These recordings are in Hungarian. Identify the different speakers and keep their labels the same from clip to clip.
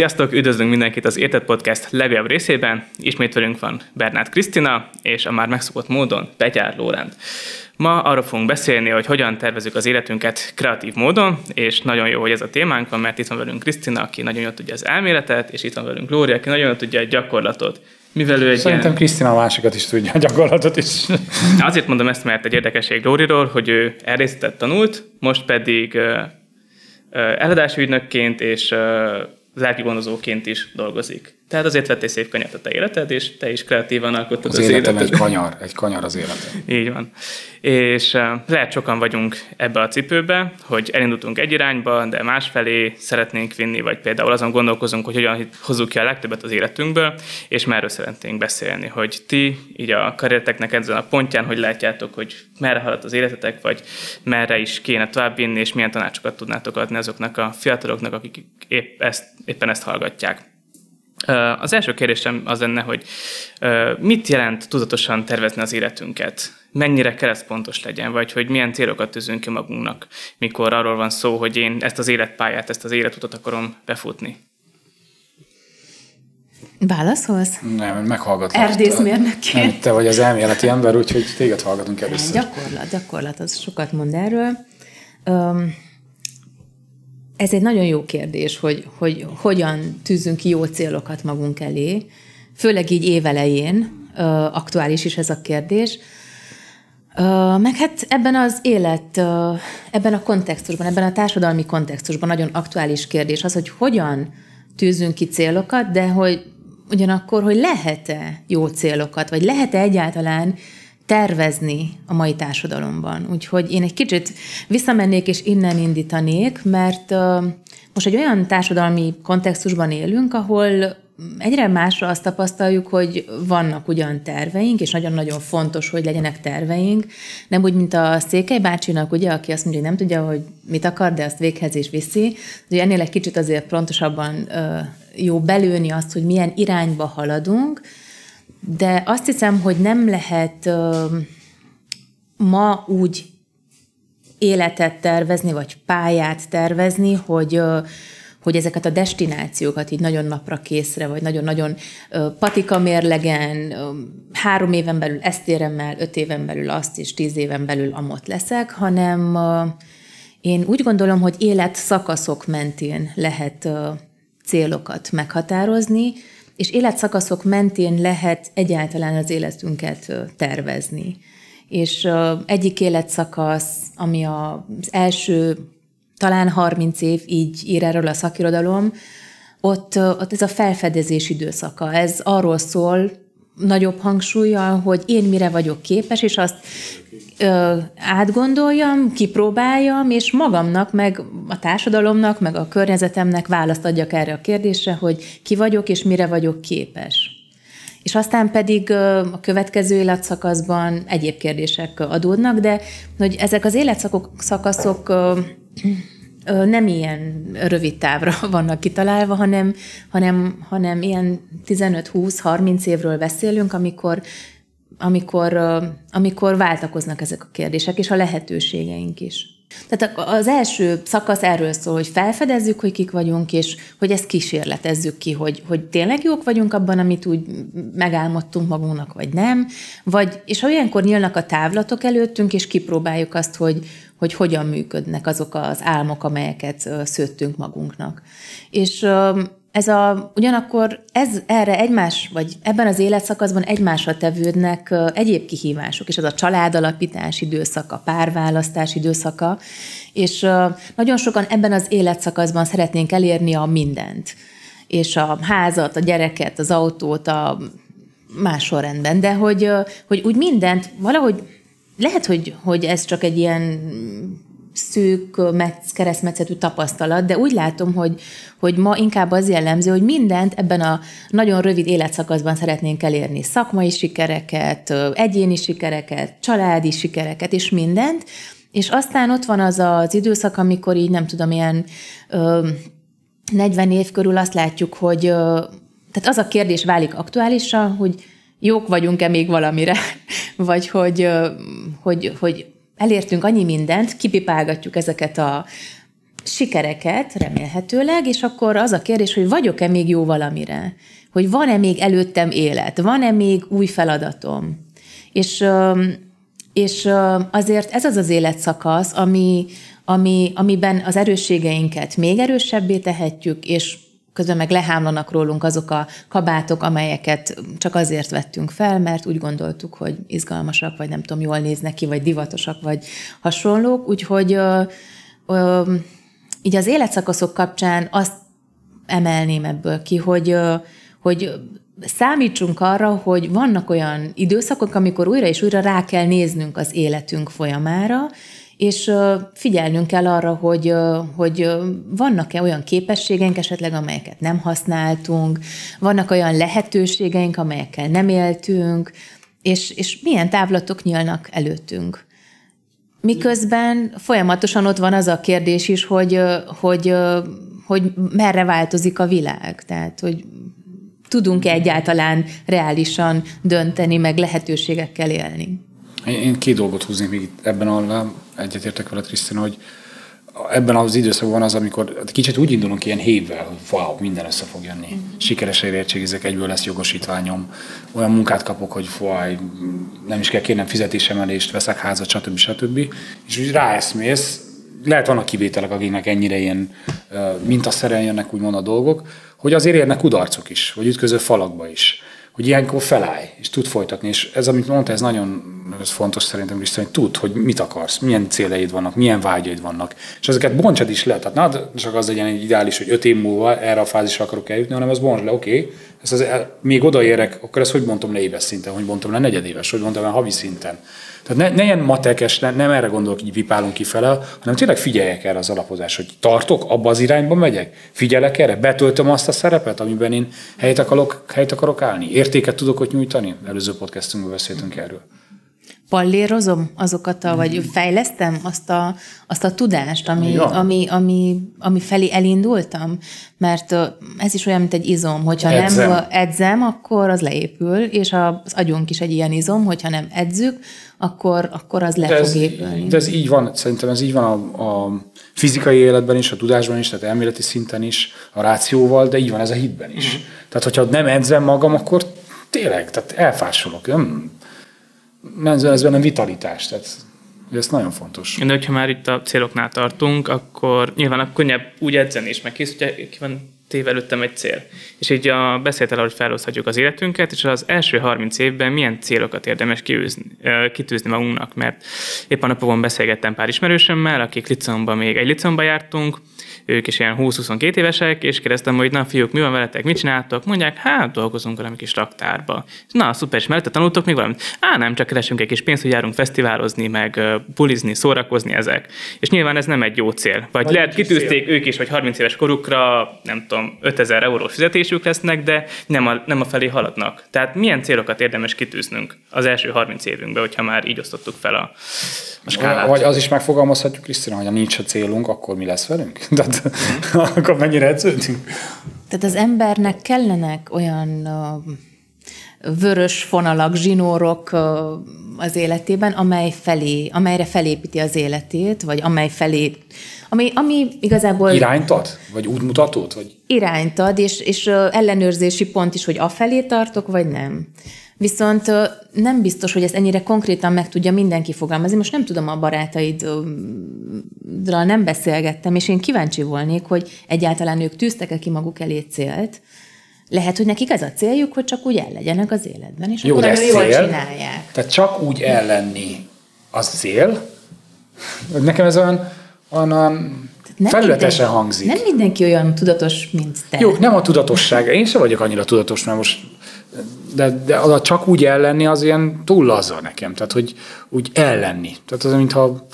Speaker 1: Sziasztok, üdvözlünk mindenkit az Érted Podcast legjobb részében. Ismét velünk van Bernát Krisztina, és a már megszokott módon Petyár Lórend. Ma arról fogunk beszélni, hogy hogyan tervezünk az életünket kreatív módon, és nagyon jó, hogy ez a témánk van, mert itt van velünk Krisztina, aki nagyon jól tudja az elméletet, és itt van velünk Lóri, aki nagyon jól tudja a gyakorlatot.
Speaker 2: Mivel ő egy Szerintem ilyen... Krisztina a másikat is tudja, a gyakorlatot is.
Speaker 1: Azért mondom ezt, mert egy érdekesség Lóriról, hogy ő elrészetet tanult, most pedig uh, uh, eladási ügynökként és uh, lelki gondozóként is dolgozik. Tehát azért vett egy szép kanyart a te életed, és te is kreatívan alkottad
Speaker 2: az, az életem életed. egy kanyar, egy kanyar az életem.
Speaker 1: Így van. És uh, lehet sokan vagyunk ebbe a cipőbe, hogy elindultunk egy irányba, de másfelé szeretnénk vinni, vagy például azon gondolkozunk, hogy hogyan hozzuk ki a legtöbbet az életünkből, és merről szeretnénk beszélni, hogy ti így a karriereteknek ezen a pontján, hogy látjátok, hogy merre halad az életetek, vagy merre is kéne tovább vinni, és milyen tanácsokat tudnátok adni azoknak a fiataloknak, akik épp ezt, éppen ezt hallgatják. Az első kérdésem az lenne, hogy mit jelent tudatosan tervezni az életünket? Mennyire keresztpontos legyen, vagy hogy milyen célokat tűzünk ki magunknak, mikor arról van szó, hogy én ezt az életpályát, ezt az életutat akarom befutni?
Speaker 3: Válaszolsz?
Speaker 2: Nem, meghallgatlak.
Speaker 3: Erdészmérnökként.
Speaker 2: Nem, te vagy az elméleti ember, úgyhogy téged hallgatunk először.
Speaker 3: Gyakorlat, gyakorlat, az sokat mond erről. Um, ez egy nagyon jó kérdés, hogy, hogy hogyan tűzünk ki jó célokat magunk elé, főleg így évelején, aktuális is ez a kérdés. Meg hát ebben az élet, ebben a kontextusban, ebben a társadalmi kontextusban nagyon aktuális kérdés az, hogy hogyan tűzünk ki célokat, de hogy ugyanakkor, hogy lehet-e jó célokat, vagy lehet-e egyáltalán tervezni a mai társadalomban. Úgyhogy én egy kicsit visszamennék és innen indítanék, mert most egy olyan társadalmi kontextusban élünk, ahol egyre másra azt tapasztaljuk, hogy vannak ugyan terveink, és nagyon-nagyon fontos, hogy legyenek terveink, nem úgy, mint a Székely bácsinak, ugye, aki azt mondja, hogy nem tudja, hogy mit akar, de azt véghez is viszi. Ugye ennél egy kicsit azért pontosabban jó belőni azt, hogy milyen irányba haladunk, de azt hiszem, hogy nem lehet uh, ma úgy életet tervezni, vagy pályát tervezni, hogy uh, hogy ezeket a destinációkat így nagyon napra készre, vagy nagyon-nagyon patika mérlegen, három éven belül ezt érem el, öt éven belül azt, és tíz éven belül amott leszek, hanem én úgy gondolom, hogy élet szakaszok mentén lehet célokat meghatározni, és életszakaszok mentén lehet egyáltalán az életünket tervezni. És egyik életszakasz, ami az első talán 30 év, így ír erről a szakirodalom, ott, ott ez a felfedezés időszaka. Ez arról szól, nagyobb hangsúlyjal, hogy én mire vagyok képes, és azt ö, átgondoljam, kipróbáljam, és magamnak, meg a társadalomnak, meg a környezetemnek választ adjak erre a kérdésre, hogy ki vagyok, és mire vagyok képes. És aztán pedig a következő életszakaszban egyéb kérdések adódnak, de hogy ezek az életszakaszok nem ilyen rövid távra vannak kitalálva, hanem, hanem, hanem ilyen 15-20-30 évről beszélünk, amikor, amikor, amikor váltakoznak ezek a kérdések, és a lehetőségeink is. Tehát az első szakasz erről szól, hogy felfedezzük, hogy kik vagyunk, és hogy ezt kísérletezzük ki, hogy, hogy tényleg jók vagyunk abban, amit úgy megálmodtunk magunknak, vagy nem. Vagy, és ha olyankor nyílnak a távlatok előttünk, és kipróbáljuk azt, hogy, hogy hogyan működnek azok az álmok, amelyeket szőttünk magunknak. És ez a, ugyanakkor ez erre egymás, vagy ebben az életszakaszban egymásra tevődnek egyéb kihívások, és az a családalapítás időszaka, párválasztás időszaka, és nagyon sokan ebben az életszakaszban szeretnénk elérni a mindent. És a házat, a gyereket, az autót, a más sorrendben, de hogy, hogy úgy mindent valahogy lehet, hogy, hogy ez csak egy ilyen szűk metsz, keresztmetszetű tapasztalat, de úgy látom, hogy, hogy ma inkább az jellemző, hogy mindent ebben a nagyon rövid életszakaszban szeretnénk elérni. Szakmai sikereket, egyéni sikereket, családi sikereket, és mindent, és aztán ott van az az időszak, amikor így nem tudom, ilyen ö, 40 év körül azt látjuk, hogy ö, tehát az a kérdés válik aktuálisra, hogy jók vagyunk-e még valamire, vagy hogy, hogy, hogy elértünk annyi mindent, kipipálgatjuk ezeket a sikereket remélhetőleg, és akkor az a kérdés, hogy vagyok-e még jó valamire? Hogy van-e még előttem élet? Van-e még új feladatom? És, és azért ez az az életszakasz, ami, ami, amiben az erősségeinket még erősebbé tehetjük, és közben meg lehámlanak rólunk azok a kabátok, amelyeket csak azért vettünk fel, mert úgy gondoltuk, hogy izgalmasak, vagy nem tudom, jól néznek ki, vagy divatosak, vagy hasonlók. Úgyhogy ö, ö, így az életszakaszok kapcsán azt emelném ebből ki, hogy, ö, hogy számítsunk arra, hogy vannak olyan időszakok, amikor újra és újra rá kell néznünk az életünk folyamára, és figyelnünk kell arra, hogy, hogy vannak-e olyan képességeink esetleg, amelyeket nem használtunk, vannak olyan lehetőségeink, amelyekkel nem éltünk, és, és milyen távlatok nyílnak előttünk. Miközben folyamatosan ott van az a kérdés is, hogy, hogy, hogy merre változik a világ. Tehát, hogy tudunk-e egyáltalán reálisan dönteni, meg lehetőségekkel élni.
Speaker 2: Én két dolgot húznék még itt ebben a egyetértek veled, Krisztina, hogy ebben az időszakban az, amikor kicsit úgy indulunk ilyen hévvel, hogy wow, minden össze fog jönni. Mm-hmm. Sikeresen érettségizek, egyből lesz jogosítványom, olyan munkát kapok, hogy faj, nem is kell kérnem fizetésemelést, veszek házat, stb. stb. És úgy ráeszmész, lehet vannak kivételek, akiknek ennyire ilyen mintaszerűen jönnek úgymond a dolgok, hogy azért érnek kudarcok is, vagy ütköző falakba is hogy ilyenkor felállj, és tud folytatni. És ez, amit mondta, ez nagyon ez fontos szerintem is, hogy tud, hogy mit akarsz, milyen céljaid vannak, milyen vágyaid vannak. És ezeket bontsad is le. Tehát na, csak az legyen egy ideális, hogy öt év múlva erre a fázisra akarok eljutni, hanem az bontsd le, oké, okay, ez az, még odaérek, akkor ezt hogy bontom le éves szinten, hogy bontom le negyedéves, hogy bontom le havi szinten. Tehát ne, ne ilyen matekes, ne, nem erre gondolok, hogy vipálunk kifele, hanem tényleg figyeljek erre az alapozás, hogy tartok, abba az irányba megyek, figyelek erre, betöltöm azt a szerepet, amiben én helyet akarok, helyet akarok állni, értéket tudok ott nyújtani. Előző podcastunkban beszéltünk erről
Speaker 3: pallérozom azokat, a, vagy fejlesztem azt a, azt a tudást, ami, ja. ami, ami, ami felé elindultam, mert ez is olyan, mint egy izom, hogyha edzem. nem edzem, akkor az leépül, és az agyunk is egy ilyen izom, hogyha nem edzük, akkor, akkor az le de ez, fog épülni.
Speaker 2: De ez így van, szerintem ez így van a, a fizikai életben is, a tudásban is, tehát elméleti szinten is, a rációval, de így van ez a hitben is. Uh-huh. Tehát, hogyha nem edzem magam, akkor tényleg, tehát elfásolok. Nem, ez benne vitalitás, tehát ez nagyon fontos.
Speaker 1: De hogyha már itt a céloknál tartunk, akkor nyilván a könnyebb úgy edzeni is, meg kész, hogy ki van téve előttem egy cél. És így a beszélt el, hogy feloszthatjuk az életünket, és az első 30 évben milyen célokat érdemes kiűzni, kitűzni magunknak, mert éppen a napokon beszélgettem pár ismerősömmel, akik licomban még egy licomba jártunk, ők is ilyen 20-22 évesek, és kérdeztem, hogy na fiúk, mi van veletek, mit csináltok? Mondják, hát dolgozunk valami kis raktárba. Na, szuper, és mellette tanultok még valamit? Á, nem, csak keresünk egy kis pénzt, hogy járunk fesztiválozni, meg pulizni, szórakozni ezek. És nyilván ez nem egy jó cél. Vagy Nagy lehet kitűzték cél. ők is, hogy 30 éves korukra, nem tudom, 5000 eurós fizetésük lesznek, de nem a, nem a felé haladnak. Tehát milyen célokat érdemes kitűznünk az első 30 évünkben, hogyha már így osztottuk fel a, a skálát?
Speaker 2: Vagy az is megfogalmazhatjuk, Krisztina, hogy ha nincs a célunk, akkor mi lesz velünk? Tehát akkor mennyire edződünk?
Speaker 3: Tehát az embernek kellenek olyan vörös fonalak, zsinórok az életében, amely felé, amelyre felépíti az életét, vagy amely felé, ami, ami igazából...
Speaker 2: Irányt ad? Vagy útmutatót? Vagy...
Speaker 3: Irányt ad, és, és ellenőrzési pont is, hogy afelé tartok, vagy nem. Viszont nem biztos, hogy ezt ennyire konkrétan meg tudja mindenki fogalmazni. Most nem tudom, a barátaidra nem beszélgettem, és én kíváncsi volnék, hogy egyáltalán ők tűztek-e ki maguk elé célt. Lehet, hogy nekik ez a céljuk, hogy csak úgy el legyenek az életben, és Jó, akkor
Speaker 2: de jól cél, csinálják. Tehát csak úgy ellenni az cél. Nekem ez olyan, olyan nem felületesen
Speaker 3: minden,
Speaker 2: hangzik.
Speaker 3: Nem mindenki olyan tudatos, mint te.
Speaker 2: Jó, nem a tudatosság. Én sem vagyok annyira tudatos, mert most de, de az a csak úgy ellenni az ilyen túl laza nekem, tehát hogy úgy ellenni. Tehát az, mintha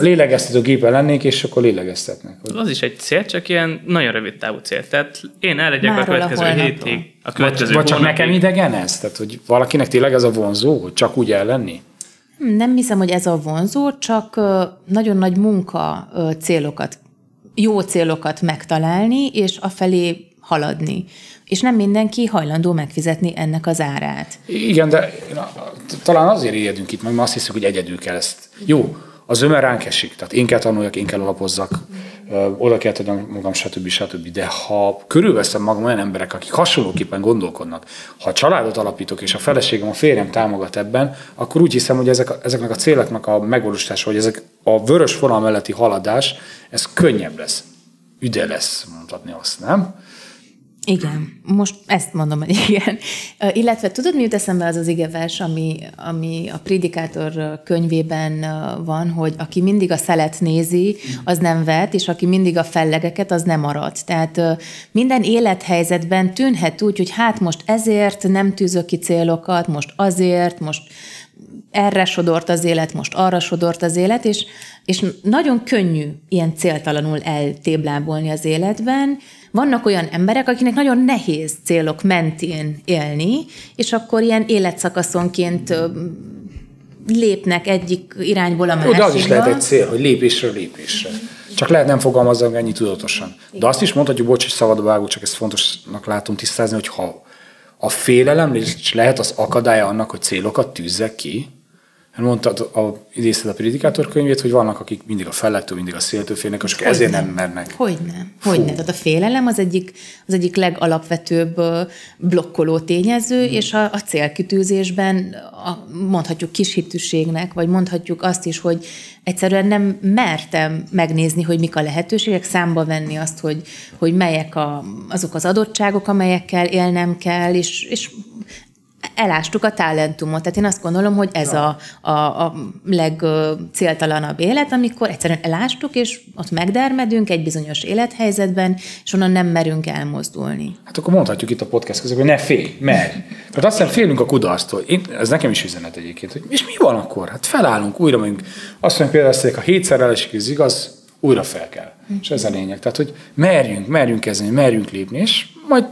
Speaker 2: lélegeztető gépen lennék, és akkor lélegeztetnek.
Speaker 1: Az is egy cél, csak ilyen nagyon rövid távú cél. Tehát én elegyek a következő a hétig.
Speaker 2: A következő vagy, vagy csak nekem idegen ez? Tehát, hogy valakinek tényleg ez a vonzó, hogy csak úgy ellenni?
Speaker 3: Hm, nem hiszem, hogy ez a vonzó, csak nagyon nagy munka célokat, jó célokat megtalálni, és afelé haladni és nem mindenki hajlandó megfizetni ennek az árát.
Speaker 2: Igen, de talán azért ijedünk itt, mert azt hiszük, hogy egyedül kell ezt. Jó, az ömer ránk esik, tehát én kell tanuljak, én kell alapozzak, oda kell tennem magam, stb. stb. De ha körülveszem magam olyan emberek, akik hasonlóképpen gondolkodnak, ha családot alapítok, és a feleségem, a férjem támogat ebben, akkor úgy hiszem, hogy ezek, ezeknek a céloknak a megvalósítása, vagy ezek a vörös vonal melletti haladás, ez könnyebb lesz. Üde lesz, mondhatni azt, nem?
Speaker 3: Igen, most ezt mondom, hogy igen. Illetve tudod, mi jut eszembe az az igevers, ami, ami a Predikátor könyvében van, hogy aki mindig a szelet nézi, az nem vet, és aki mindig a fellegeket, az nem marad. Tehát minden élethelyzetben tűnhet úgy, hogy hát most ezért nem tűzök ki célokat, most azért, most erre sodort az élet, most arra sodort az élet, és, és nagyon könnyű ilyen céltalanul eltéblábolni az életben, vannak olyan emberek, akinek nagyon nehéz célok mentén élni, és akkor ilyen életszakaszonként lépnek egyik irányból a másikba.
Speaker 2: de az is lehet egy cél, hogy lépésről lépésre. Csak lehet nem fogalmazni ennyi tudatosan. De azt is mondhatjuk, bocs, hogy szabadba vágó, csak ezt fontosnak látom tisztázni, hogy ha a félelem is lehet az akadálya annak, hogy célokat tűzzek ki, mondtad, a, idézted a Predikátor könyvét, hogy vannak, akik mindig a fellettől, mindig a széltől félnek, és ezért nem, nem mernek.
Speaker 3: Hogy nem. Hogy nem. Tehát a félelem az egyik, az egyik legalapvetőbb blokkoló tényező, hmm. és a, a célkitűzésben a, mondhatjuk kishitűségnek, vagy mondhatjuk azt is, hogy egyszerűen nem mertem megnézni, hogy mik a lehetőségek, számba venni azt, hogy, hogy melyek a, azok az adottságok, amelyekkel élnem kell, és, és elástuk a talentumot. Tehát én azt gondolom, hogy ez a, a, a legcéltalanabb élet, amikor egyszerűen elástuk, és ott megdermedünk egy bizonyos élethelyzetben, és onnan nem merünk elmozdulni.
Speaker 2: Hát akkor mondhatjuk itt a podcast közben, hogy ne félj, merj. Tehát azt hiszem félünk a kudarctól. Én, ez nekem is üzenet egyébként, hogy és mi van akkor? Hát felállunk, újra mondjuk. Azt mondjuk például, hogy ha hétszer elesik, ez igaz, újra fel kell. És ez a lényeg. Tehát, hogy merjünk, merjünk kezdeni, merjünk lépni, és majd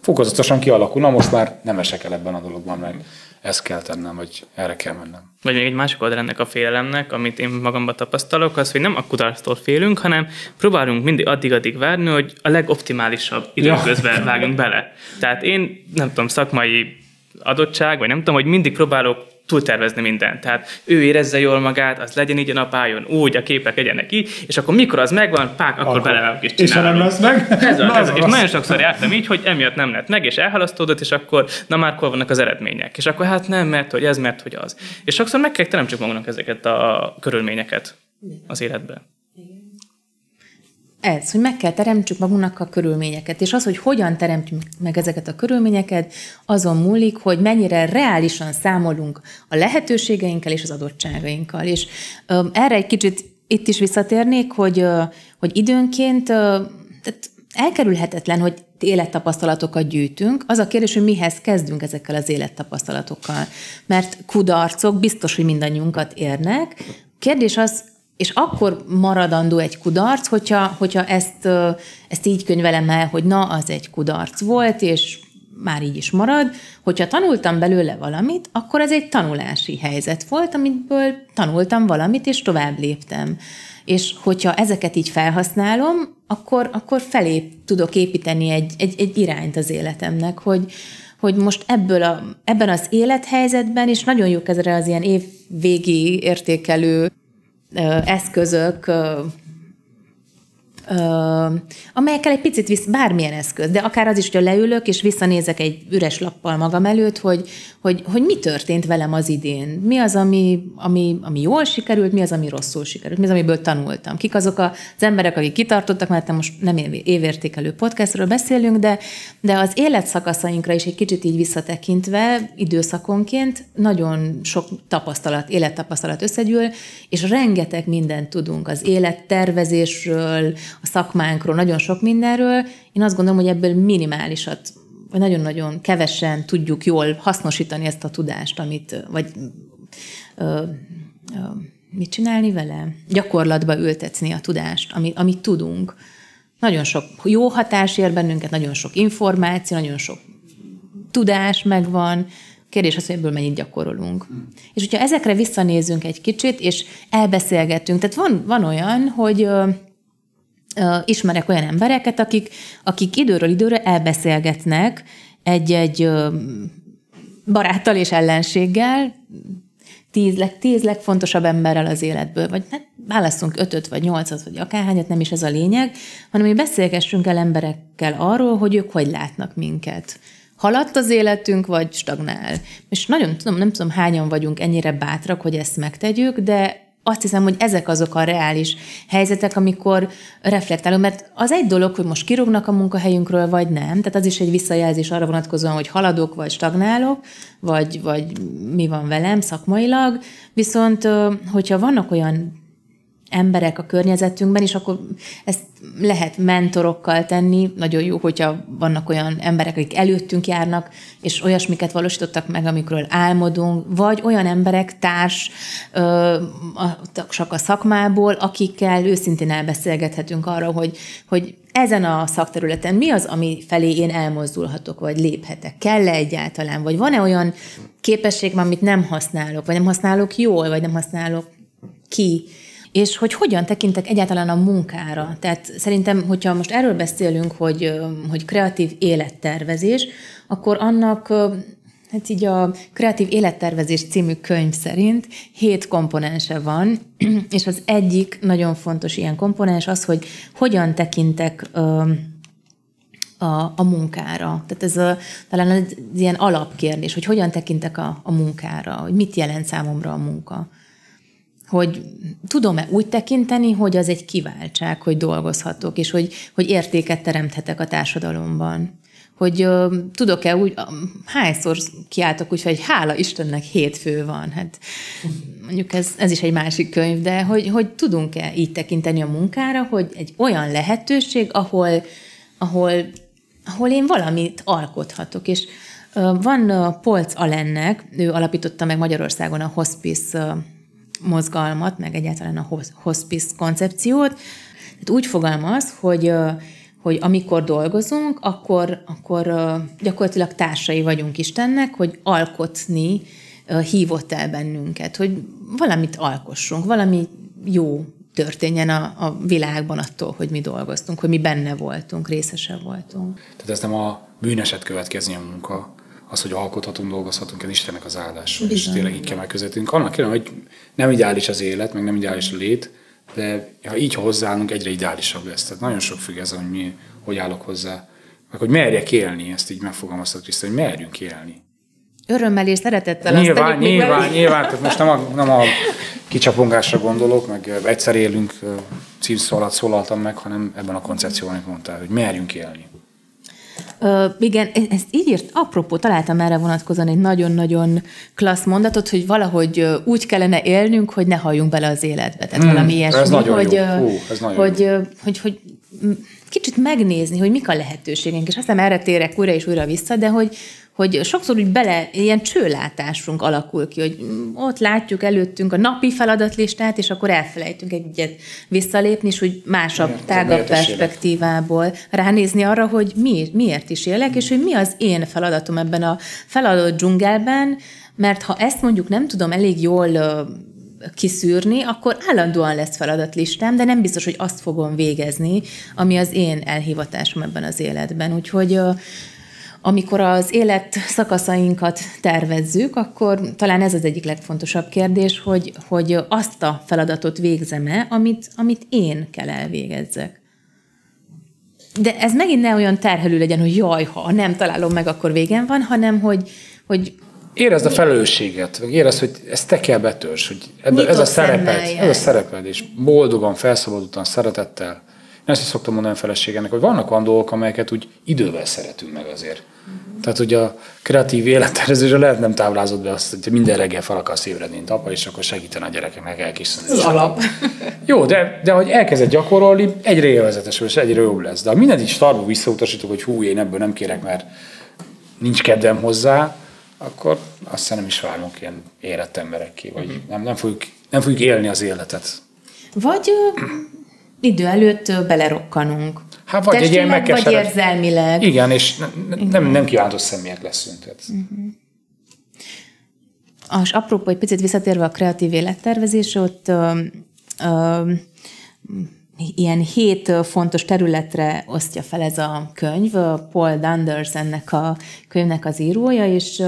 Speaker 2: fokozatosan kialakul. Na most már nem esek el ebben a dologban, mert ezt kell tennem, vagy erre kell mennem.
Speaker 1: Vagy még egy másik oldal ennek a félelemnek, amit én magamban tapasztalok, az, hogy nem a kudarctól félünk, hanem próbálunk mindig addig-addig várni, hogy a legoptimálisabb időközben ja. vágjunk bele. Tehát én nem tudom, szakmai adottság, vagy nem tudom, hogy mindig próbálok túltervezni mindent. Tehát ő érezze jól magát, az legyen így a nap, álljon úgy, a képek legyenek így, és akkor mikor az megvan, pák, akkor, akkor belevágok
Speaker 2: és csinálom. És ha nem lesz meg?
Speaker 1: Ez az, ez, és nagyon sokszor jártam így, hogy emiatt nem lett meg, és elhalasztódott, és akkor na már hol vannak az eredmények. És akkor hát nem, mert hogy ez, mert hogy az. És sokszor meg kell teremtsük magunknak ezeket a körülményeket az életben
Speaker 3: ez, hogy meg kell teremtsük magunknak a körülményeket, és az, hogy hogyan teremtjük meg ezeket a körülményeket, azon múlik, hogy mennyire reálisan számolunk a lehetőségeinkkel és az adottságainkkal. És ö, erre egy kicsit itt is visszatérnék, hogy, ö, hogy időnként ö, tehát elkerülhetetlen, hogy élettapasztalatokat gyűjtünk. Az a kérdés, hogy mihez kezdünk ezekkel az élettapasztalatokkal. Mert kudarcok biztos, hogy mindannyiunkat érnek. Kérdés az, és akkor maradandó egy kudarc, hogyha, hogyha ezt, ezt így könyvelem el, hogy na, az egy kudarc volt, és már így is marad. Hogyha tanultam belőle valamit, akkor ez egy tanulási helyzet volt, amiből tanultam valamit, és tovább léptem. És hogyha ezeket így felhasználom, akkor, akkor felé tudok építeni egy, egy, egy irányt az életemnek, hogy, hogy most ebből a, ebben az élethelyzetben, és nagyon jók ezre az ilyen évvégi értékelő eszközök, amelyekkel egy picit visz, bármilyen eszköz, de akár az is, hogy leülök, és visszanézek egy üres lappal magam előtt, hogy, hogy, hogy mi történt velem az idén, mi az, ami, ami, ami jól sikerült, mi az, ami rosszul sikerült, mi az, amiből tanultam. Kik azok az emberek, akik kitartottak, mert most nem évértékelő podcastről beszélünk, de, de az életszakaszainkra is egy kicsit így visszatekintve, időszakonként nagyon sok tapasztalat, élettapasztalat összegyűl, és rengeteg mindent tudunk az élettervezésről, a szakmánkról, nagyon sok mindenről. Én azt gondolom, hogy ebből minimálisat vagy nagyon-nagyon kevesen tudjuk jól hasznosítani ezt a tudást, amit, vagy ö, ö, mit csinálni vele? Gyakorlatba ültetni a tudást, amit, amit tudunk. Nagyon sok jó hatás ér bennünket, nagyon sok információ, nagyon sok tudás megvan, Kérdés az, hogy ebből mennyit gyakorolunk. És hogyha ezekre visszanézünk egy kicsit, és elbeszélgetünk, tehát van, van olyan, hogy ismerek olyan embereket, akik, akik időről időre elbeszélgetnek egy-egy baráttal és ellenséggel, tíz, leg, tíz legfontosabb emberrel az életből, vagy hát válaszunk ötöt, vagy nyolcat, vagy akárhányat, nem is ez a lényeg, hanem hogy beszélgessünk el emberekkel arról, hogy ők hogy látnak minket. Haladt az életünk, vagy stagnál. És nagyon tudom, nem tudom, hányan vagyunk ennyire bátrak, hogy ezt megtegyük, de azt hiszem, hogy ezek azok a reális helyzetek, amikor reflektálunk, mert az egy dolog, hogy most kirúgnak a munkahelyünkről, vagy nem, tehát az is egy visszajelzés arra vonatkozóan, hogy haladok, vagy stagnálok, vagy, vagy mi van velem szakmailag, viszont hogyha vannak olyan emberek a környezetünkben, és akkor ezt lehet mentorokkal tenni. Nagyon jó, hogyha vannak olyan emberek, akik előttünk járnak, és olyasmiket valósítottak meg, amikről álmodunk, vagy olyan emberek, társ, csak a szakmából, akikkel őszintén elbeszélgethetünk arra, hogy, hogy ezen a szakterületen mi az, ami felé én elmozdulhatok, vagy léphetek? Kell-e egyáltalán? Vagy van-e olyan képesség, amit nem használok, vagy nem használok jól, vagy nem használok ki? És hogy hogyan tekintek egyáltalán a munkára. Tehát szerintem, hogyha most erről beszélünk, hogy, hogy kreatív élettervezés, akkor annak Hát így a Kreatív Élettervezés című könyv szerint hét komponense van, és az egyik nagyon fontos ilyen komponens az, hogy hogyan tekintek a, a munkára. Tehát ez a, talán egy ilyen alapkérdés, hogy hogyan tekintek a, a munkára, hogy mit jelent számomra a munka hogy tudom-e úgy tekinteni, hogy az egy kiváltság, hogy dolgozhatok, és hogy, hogy értéket teremthetek a társadalomban. Hogy uh, tudok-e úgy, uh, hányszor kiáltok úgy, hogy hála Istennek hétfő van. Hát mondjuk ez, ez is egy másik könyv, de hogy, hogy tudunk-e így tekinteni a munkára, hogy egy olyan lehetőség, ahol, ahol, ahol én valamit alkothatok. És uh, van uh, Polc Alennek, ő alapította meg Magyarországon a hospice mozgalmat, meg egyáltalán a hospice koncepciót. Tehát úgy fogalmaz, hogy hogy amikor dolgozunk, akkor, akkor gyakorlatilag társai vagyunk Istennek, hogy alkotni hívott el bennünket, hogy valamit alkossunk, valami jó történjen a, a világban attól, hogy mi dolgoztunk, hogy mi benne voltunk, részese voltunk.
Speaker 2: Tehát ez nem a bűneset következni a munka, az, hogy alkothatunk, dolgozhatunk, ez Istennek az áldás. És tényleg így kell megközelítünk. Annak kérem, hogy nem ideális az élet, meg nem ideális a lét, de ha így hozzáállunk, egyre ideálisabb lesz. Tehát nagyon sok függ ez, hogy mi, hogy állok hozzá. Meg hogy merjek élni, ezt így megfogalmazta Krisztus, hogy merjünk élni.
Speaker 3: Örömmel és szeretettel
Speaker 2: nyilván, azt nyilván, nyilván, nyilván, tehát most nem a, nem a kicsapongásra gondolok, meg egyszer élünk címszó alatt szólaltam meg, hanem ebben a koncepcióban, amit mondtál, hogy merjünk élni.
Speaker 3: Uh, igen, e- ezt így írt, apropó, találtam erre vonatkozóan egy nagyon-nagyon klassz mondatot, hogy valahogy úgy kellene élnünk, hogy ne halljunk bele az életbe. Tehát mm, valami ilyesmi,
Speaker 2: ez nagyon
Speaker 3: hogy,
Speaker 2: jó. Hú, ez nagyon
Speaker 3: hogy, jó. hogy, hogy kicsit megnézni, hogy mik a lehetőségünk, és aztán erre térek újra és újra vissza, de hogy, hogy sokszor úgy bele, ilyen csőlátásunk alakul ki, hogy ott látjuk előttünk a napi feladatlistát, és akkor elfelejtünk egyet visszalépni, és úgy másabb, Igen, tágabb perspektívából élek. ránézni arra, hogy mi, miért is élek, és hogy mi az én feladatom ebben a feladat dzsungelben, mert ha ezt mondjuk nem tudom elég jól kiszűrni, akkor állandóan lesz feladatlistám, de nem biztos, hogy azt fogom végezni, ami az én elhivatásom ebben az életben. Úgyhogy amikor az élet szakaszainkat tervezzük, akkor talán ez az egyik legfontosabb kérdés, hogy, hogy azt a feladatot végzem-e, amit, amit én kell elvégezzek. De ez megint ne olyan terhelő legyen, hogy jaj, ha nem találom meg, akkor végem van, hanem hogy, hogy
Speaker 2: Érezd a felelősséget, vagy érezd, hogy ezt te kell betörs, hogy ez a szereped, ez a szereped, és boldogan, felszabadultan, szeretettel. Ezt is szoktam mondani a feleségemnek, hogy vannak olyan dolgok, amelyeket úgy idővel szeretünk meg azért. Uh-huh. Tehát, hogy a kreatív élettervezésre lehet nem táblázott be azt, hogy minden reggel fel akarsz ébredni, mint apa, és akkor segíteni a gyerekeknek elkészíteni.
Speaker 3: Ez alap.
Speaker 2: Jó, de, de hogy elkezded gyakorolni, egyre élvezetesebb és egyre jobb lesz. De ha mindent így startból visszautasítok, hogy hú, én ebből nem kérek, mert nincs kedvem hozzá, akkor azt hiszem nem is várunk ilyen érett emberekké, vagy uh-huh. nem, nem, fogjuk, nem fogjuk élni az életet.
Speaker 3: Vagy idő előtt belerokkanunk.
Speaker 2: Hát vagy egy ilyen
Speaker 3: vagy érzelmileg.
Speaker 2: Igen, és ne, ne, nem, nem kívántos személyek leszünk. Tehát. Uh-huh.
Speaker 3: És apropó, egy picit visszatérve a kreatív élettervezésre, ott ö, ö, ilyen hét fontos területre osztja fel ez a könyv. Paul Dunders ennek a könyvnek az írója, és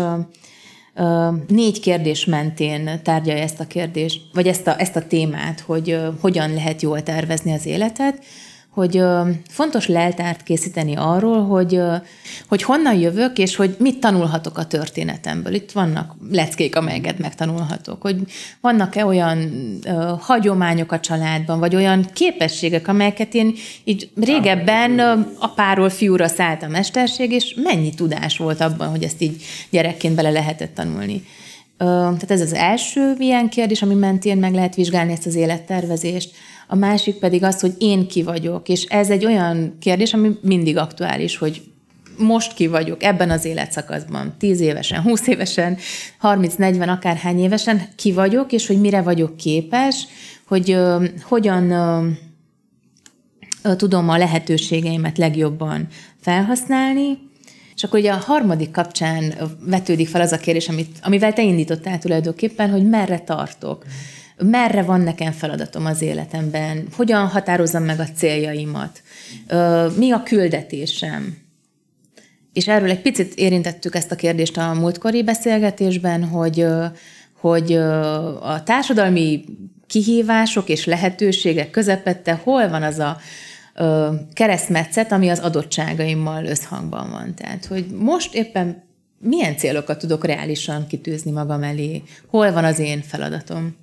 Speaker 3: négy kérdés mentén tárgyalja ezt a kérdést, vagy ezt a, ezt a témát, hogy hogyan lehet jól tervezni az életet, hogy fontos leltárt készíteni arról, hogy, hogy honnan jövök, és hogy mit tanulhatok a történetemből. Itt vannak leckék, amelyeket megtanulhatok, hogy vannak-e olyan hagyományok a családban, vagy olyan képességek, amelyeket én így régebben apáról fiúra szállt a mesterség, és mennyi tudás volt abban, hogy ezt így gyerekként bele lehetett tanulni. Tehát ez az első ilyen kérdés, ami mentén meg lehet vizsgálni ezt az élettervezést. A másik pedig az, hogy én ki vagyok, és ez egy olyan kérdés, ami mindig aktuális, hogy most ki vagyok ebben az életszakaszban, 10 évesen, 20 évesen, 30-40, akárhány évesen, ki vagyok, és hogy mire vagyok képes, hogy uh, hogyan uh, tudom a lehetőségeimet legjobban felhasználni, és ugye a harmadik kapcsán vetődik fel az a kérdés, amit, amivel te indítottál tulajdonképpen, hogy merre tartok. Merre van nekem feladatom az életemben, hogyan határozom meg a céljaimat, mi a küldetésem. És erről egy picit érintettük ezt a kérdést a múltkori beszélgetésben, hogy, hogy a társadalmi kihívások és lehetőségek közepette hol van az a keresztmetszet, ami az adottságaimmal összhangban van. Tehát, hogy most éppen milyen célokat tudok reálisan kitűzni magam elé, hol van az én feladatom.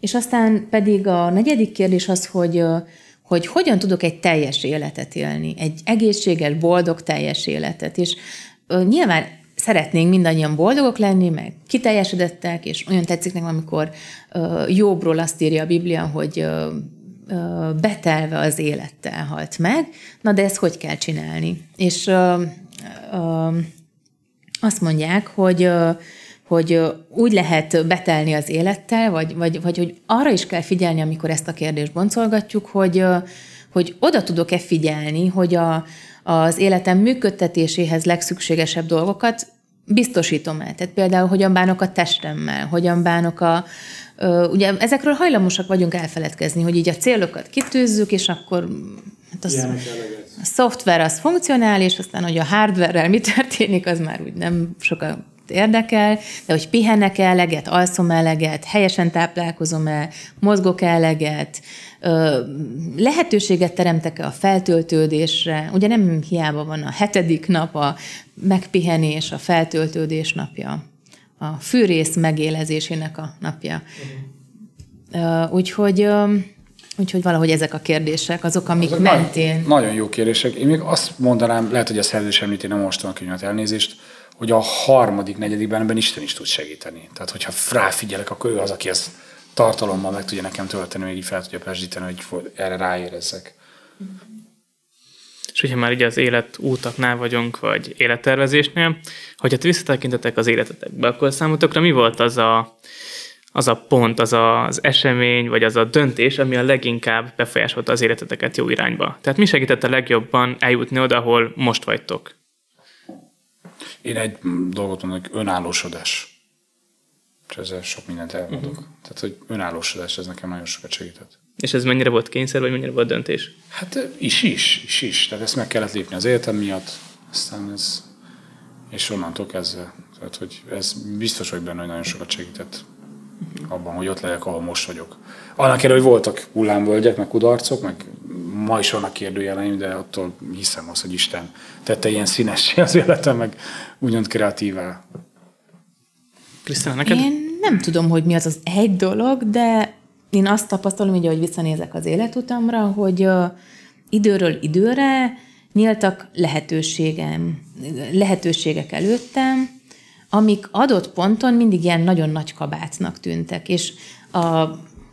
Speaker 3: És aztán pedig a negyedik kérdés az, hogy, hogy hogyan tudok egy teljes életet élni, egy egészséges, boldog, teljes életet. És nyilván szeretnénk mindannyian boldogok lenni, meg kiteljesedettek, és olyan tetszik nekem, amikor jobbról azt írja a Biblia, hogy betelve az élettel halt meg. Na de ezt hogy kell csinálni? És azt mondják, hogy hogy úgy lehet betelni az élettel, vagy, vagy, vagy hogy arra is kell figyelni, amikor ezt a kérdést boncolgatjuk, hogy, hogy oda tudok-e figyelni, hogy a, az életem működtetéséhez legszükségesebb dolgokat biztosítom el. Tehát például, hogyan bánok a testemmel, hogyan bánok a... Ugye ezekről hajlamosak vagyunk elfeledkezni, hogy így a célokat kitűzzük, és akkor hát az, a szoftver az funkcionális, aztán, hogy a hardware mi történik, az már úgy nem sokan érdekel, de hogy pihenek eleget, alszom eleget, helyesen táplálkozom el, mozgok eleget, lehetőséget teremtek-e a feltöltődésre. Ugye nem hiába van a hetedik nap a megpihenés, a feltöltődés napja, a fűrész megélezésének a napja. Uh-huh. Úgyhogy Úgyhogy valahogy ezek a kérdések, azok, amik azok mentén...
Speaker 2: Nagyon, nagyon jó kérdések. Én még azt mondanám, lehet, hogy a szerződés említi, nem most a könyvet elnézést, hogy a harmadik, negyedikben ebben Isten is tud segíteni. Tehát, hogyha ráfigyelek, akkor ő az, aki ezt tartalommal meg tudja nekem tölteni, még így fel tudja pesdíteni, hogy erre ráérezzek.
Speaker 1: És hogyha már így az életútaknál vagyunk, vagy élettervezésnél, hogyha visszatekintetek az életetekbe, akkor számotokra mi volt az a, az a pont, az a, az esemény, vagy az a döntés, ami a leginkább befolyásolta az életeteket jó irányba? Tehát mi segített a legjobban eljutni oda, ahol most vagytok?
Speaker 2: Én egy dolgot mondok, önállósodás. És ezzel sok mindent elmondok. Uh-huh. Tehát, hogy önállósodás, ez nekem nagyon sokat segített.
Speaker 1: És ez mennyire volt kényszer, vagy mennyire volt döntés?
Speaker 2: Hát is, is, is, is. Tehát ezt meg kellett lépni az életem miatt, aztán ez, és onnantól kezdve. Tehát, hogy ez biztos hogy benne, hogy nagyon sokat segített abban, hogy ott legyek, ahol most vagyok. Annak ellenére, hogy voltak hullámvölgyek, meg kudarcok, meg ma is vannak kérdőjeleim, de attól hiszem azt, hogy Isten tette ilyen színessé az életem, meg úgymond kreatívá.
Speaker 1: Krisztina, neked?
Speaker 3: Én nem tudom, hogy mi az az egy dolog, de én azt tapasztalom, hogy ahogy visszanézek az életutamra, hogy időről időre nyíltak lehetőségem, lehetőségek előttem, amik adott ponton mindig ilyen nagyon nagy kabátnak tűntek, és a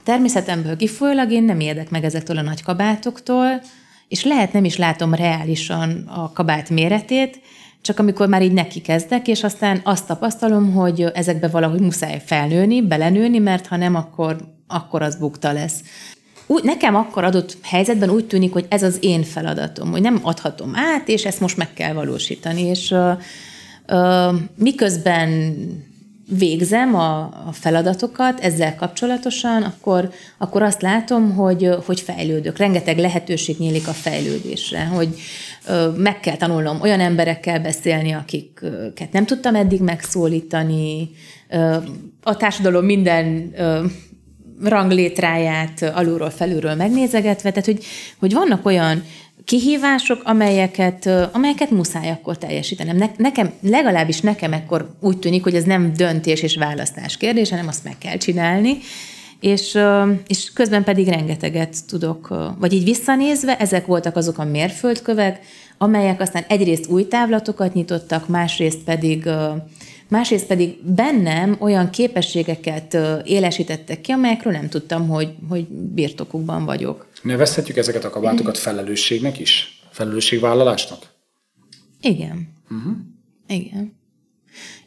Speaker 3: természetemből kifolyólag én nem érdek meg ezektől a nagy kabátoktól, és lehet nem is látom reálisan a kabát méretét, csak amikor már így neki kezdek, és aztán azt tapasztalom, hogy ezekbe valahogy muszáj felnőni, belenőni, mert ha nem, akkor, akkor az bukta lesz. Úgy, nekem akkor adott helyzetben úgy tűnik, hogy ez az én feladatom, hogy nem adhatom át, és ezt most meg kell valósítani. És uh, uh, miközben végzem a, a feladatokat ezzel kapcsolatosan, akkor, akkor azt látom, hogy, hogy fejlődök. Rengeteg lehetőség nyílik a fejlődésre, hogy meg kell tanulnom olyan emberekkel beszélni, akiket nem tudtam eddig megszólítani, a társadalom minden ranglétráját alulról felülről megnézegetve, tehát hogy, hogy vannak olyan kihívások, amelyeket, amelyeket muszáj akkor teljesítenem. Ne, nekem, legalábbis nekem ekkor úgy tűnik, hogy ez nem döntés és választás kérdése, hanem azt meg kell csinálni, és, és közben pedig rengeteget tudok, vagy így visszanézve, ezek voltak azok a mérföldkövek, amelyek aztán egyrészt új távlatokat nyitottak, másrészt pedig másrészt pedig bennem olyan képességeket élesítettek ki, amelyekről nem tudtam, hogy, hogy birtokukban vagyok.
Speaker 2: Nevezhetjük ezeket a kabátokat felelősségnek is? Felelősségvállalásnak?
Speaker 3: Igen. Uh-huh. Igen.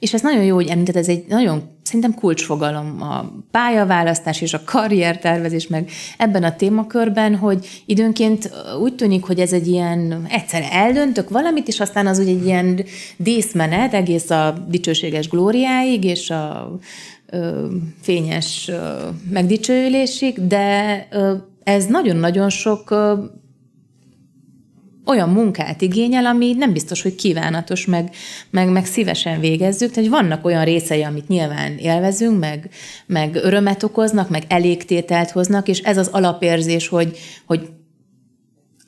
Speaker 3: És ez nagyon jó, hogy említed, ez egy nagyon szerintem kulcsfogalom a pályaválasztás és a karriertervezés, meg ebben a témakörben, hogy időnként úgy tűnik, hogy ez egy ilyen, egyszer eldöntök valamit, és aztán az ugye egy ilyen díszmenet egész a dicsőséges glóriáig, és a ö, fényes ö, megdicsőülésig, de ö, ez nagyon-nagyon sok olyan munkát igényel, ami nem biztos, hogy kívánatos, meg, meg, meg szívesen végezzük. Tehát vannak olyan részei, amit nyilván élvezünk, meg, meg örömet okoznak, meg elégtételt hoznak, és ez az alapérzés, hogy, hogy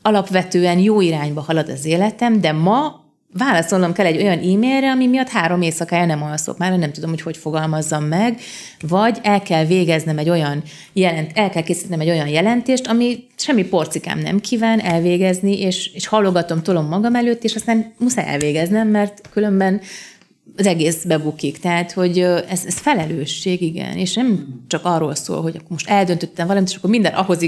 Speaker 3: alapvetően jó irányba halad az életem, de ma válaszolnom kell egy olyan e-mailre, ami miatt három éjszakája nem alszok. Már, nem tudom, hogy hogy fogalmazzam meg, vagy el kell végeznem egy olyan jelent, el kell készítenem egy olyan jelentést, ami semmi porcikám nem kíván elvégezni, és, és hallogatom, tolom magam előtt, és aztán muszáj elvégeznem, mert különben az egész bebukik. Tehát, hogy ez, ez felelősség, igen, és nem csak arról szól, hogy akkor most eldöntöttem valamit, és akkor minden ahhoz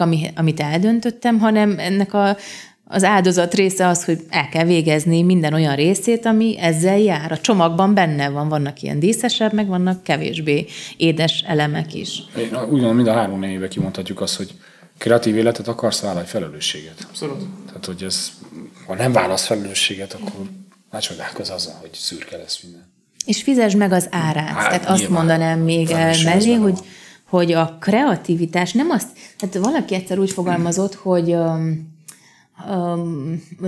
Speaker 3: ami, amit eldöntöttem, hanem ennek a, az áldozat része az, hogy el kell végezni minden olyan részét, ami ezzel jár. A csomagban benne van, vannak ilyen díszesebb, meg vannak kevésbé édes elemek is.
Speaker 2: Én úgy gondolom, mind a három négyébe kimondhatjuk azt, hogy kreatív életet akarsz, vállalj felelősséget.
Speaker 1: Abszolút.
Speaker 2: Tehát, hogy ez, ha nem válasz felelősséget, akkor már csodálkoz azzal, hogy szürke lesz minden.
Speaker 3: És fizesd meg az árát. Hát, Tehát azt mondanám még el mellé, hogy, hogy a kreativitás nem azt, tehát valaki egyszer úgy fogalmazott, hogy um,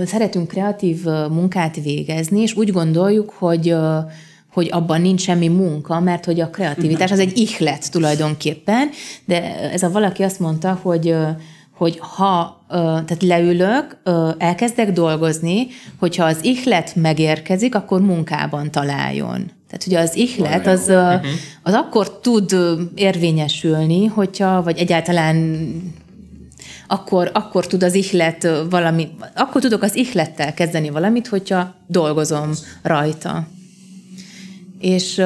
Speaker 3: szeretünk kreatív munkát végezni, és úgy gondoljuk, hogy hogy abban nincs semmi munka, mert hogy a kreativitás az egy ihlet tulajdonképpen, de ez a valaki azt mondta, hogy hogy ha tehát leülök, elkezdek dolgozni, hogyha az ihlet megérkezik, akkor munkában találjon. Tehát ugye az ihlet az, az akkor tud érvényesülni, hogyha, vagy egyáltalán akkor, akkor tud az ihlet valami, akkor tudok az ihlettel kezdeni valamit, hogyha dolgozom rajta. És,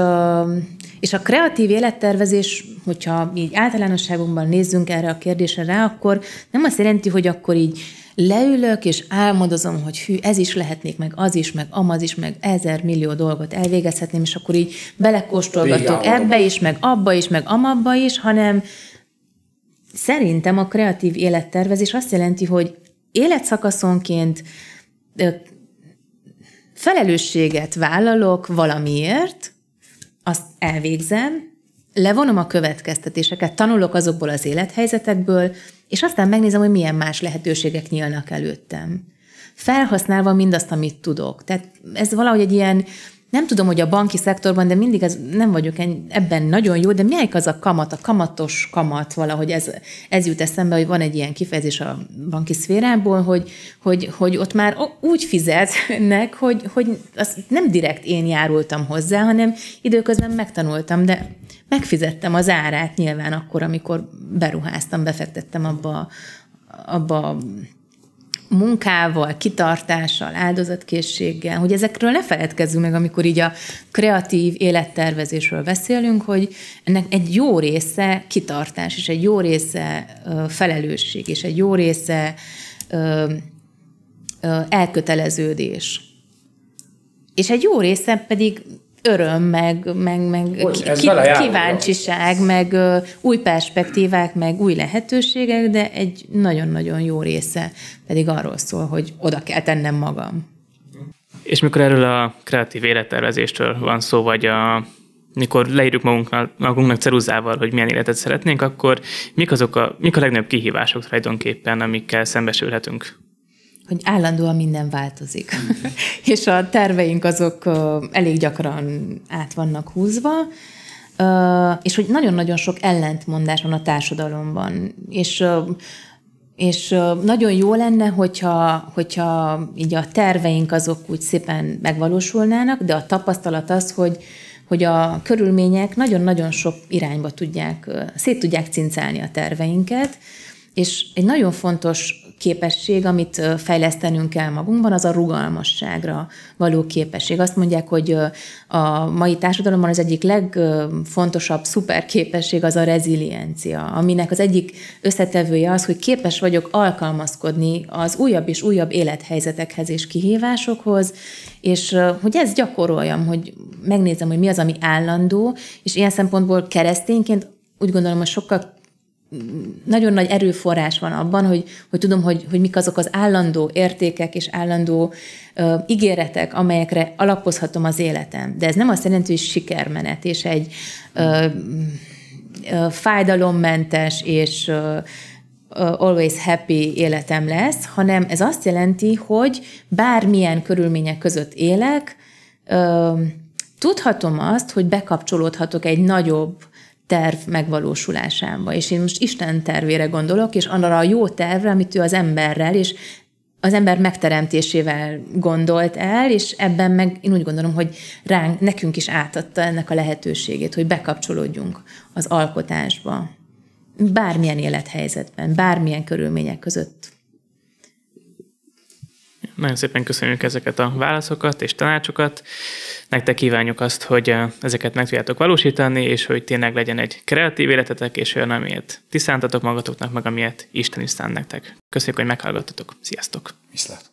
Speaker 3: és a kreatív élettervezés, hogyha így általánosságunkban nézzünk erre a kérdésre rá, akkor nem azt jelenti, hogy akkor így leülök, és álmodozom, hogy hű, ez is lehetnék, meg az is, meg amaz is, meg ezer millió dolgot elvégezhetném, és akkor így belekóstolgatok ebbe is, meg abba is, meg amabba is, hanem Szerintem a kreatív élettervezés azt jelenti, hogy életszakaszonként felelősséget vállalok valamiért, azt elvégzem, levonom a következtetéseket, tanulok azokból az élethelyzetekből, és aztán megnézem, hogy milyen más lehetőségek nyílnak előttem. Felhasználva mindazt, amit tudok. Tehát ez valahogy egy ilyen nem tudom, hogy a banki szektorban, de mindig ez, nem vagyok ebben nagyon jó, de melyik az a kamat, a kamatos kamat valahogy ez, ez jut eszembe, hogy van egy ilyen kifejezés a banki szférából, hogy, hogy, hogy ott már úgy fizetnek, hogy, hogy az nem direkt én járultam hozzá, hanem időközben megtanultam, de megfizettem az árát nyilván akkor, amikor beruháztam, befektettem abba, abba munkával, kitartással, áldozatkészséggel, hogy ezekről ne feledkezzünk meg, amikor így a kreatív élettervezésről beszélünk, hogy ennek egy jó része kitartás, és egy jó része felelősség, és egy jó része elköteleződés. És egy jó része pedig öröm, meg, meg, meg ki, kíváncsiság, meg uh, új perspektívák, meg új lehetőségek, de egy nagyon-nagyon jó része pedig arról szól, hogy oda kell tennem magam.
Speaker 1: És mikor erről a kreatív élettervezéstől van szó, vagy a mikor leírjuk magunknak, magunknak ceruzával, hogy milyen életet szeretnénk, akkor mik, azok a, mik a legnagyobb kihívások tulajdonképpen, amikkel szembesülhetünk?
Speaker 3: Hogy állandóan minden változik. és a terveink azok elég gyakran át vannak húzva, és hogy nagyon-nagyon sok ellentmondás van a társadalomban. És és nagyon jó lenne, hogyha, hogyha így a terveink azok úgy szépen megvalósulnának, de a tapasztalat az, hogy, hogy a körülmények nagyon-nagyon sok irányba tudják, szét tudják cincálni a terveinket, és egy nagyon fontos képesség, amit fejlesztenünk kell magunkban, az a rugalmasságra való képesség. Azt mondják, hogy a mai társadalomban az egyik legfontosabb szuper képesség az a reziliencia, aminek az egyik összetevője az, hogy képes vagyok alkalmazkodni az újabb és újabb élethelyzetekhez és kihívásokhoz, és hogy ezt gyakoroljam, hogy megnézem, hogy mi az, ami állandó, és ilyen szempontból keresztényként úgy gondolom, hogy sokkal nagyon nagy erőforrás van abban, hogy, hogy tudom, hogy, hogy mik azok az állandó értékek és állandó uh, ígéretek, amelyekre alapozhatom az életem. De ez nem azt jelenti, hogy sikermenet, és egy uh, uh, fájdalommentes és uh, always happy életem lesz, hanem ez azt jelenti, hogy bármilyen körülmények között élek, uh, tudhatom azt, hogy bekapcsolódhatok egy nagyobb terv megvalósulásába. És én most Isten tervére gondolok, és arra a jó tervre, amit ő az emberrel, és az ember megteremtésével gondolt el, és ebben meg én úgy gondolom, hogy ránk, nekünk is átadta ennek a lehetőségét, hogy bekapcsolódjunk az alkotásba. Bármilyen élethelyzetben, bármilyen körülmények között.
Speaker 1: Nagyon szépen köszönjük ezeket a válaszokat és tanácsokat. Nektek kívánjuk azt, hogy ezeket meg tudjátok valósítani, és hogy tényleg legyen egy kreatív életetek, és olyan, amilyet ti szántatok magatoknak, meg amilyet Isten is szán nektek. Köszönjük, hogy meghallgattatok. Sziasztok!
Speaker 2: Viszlát!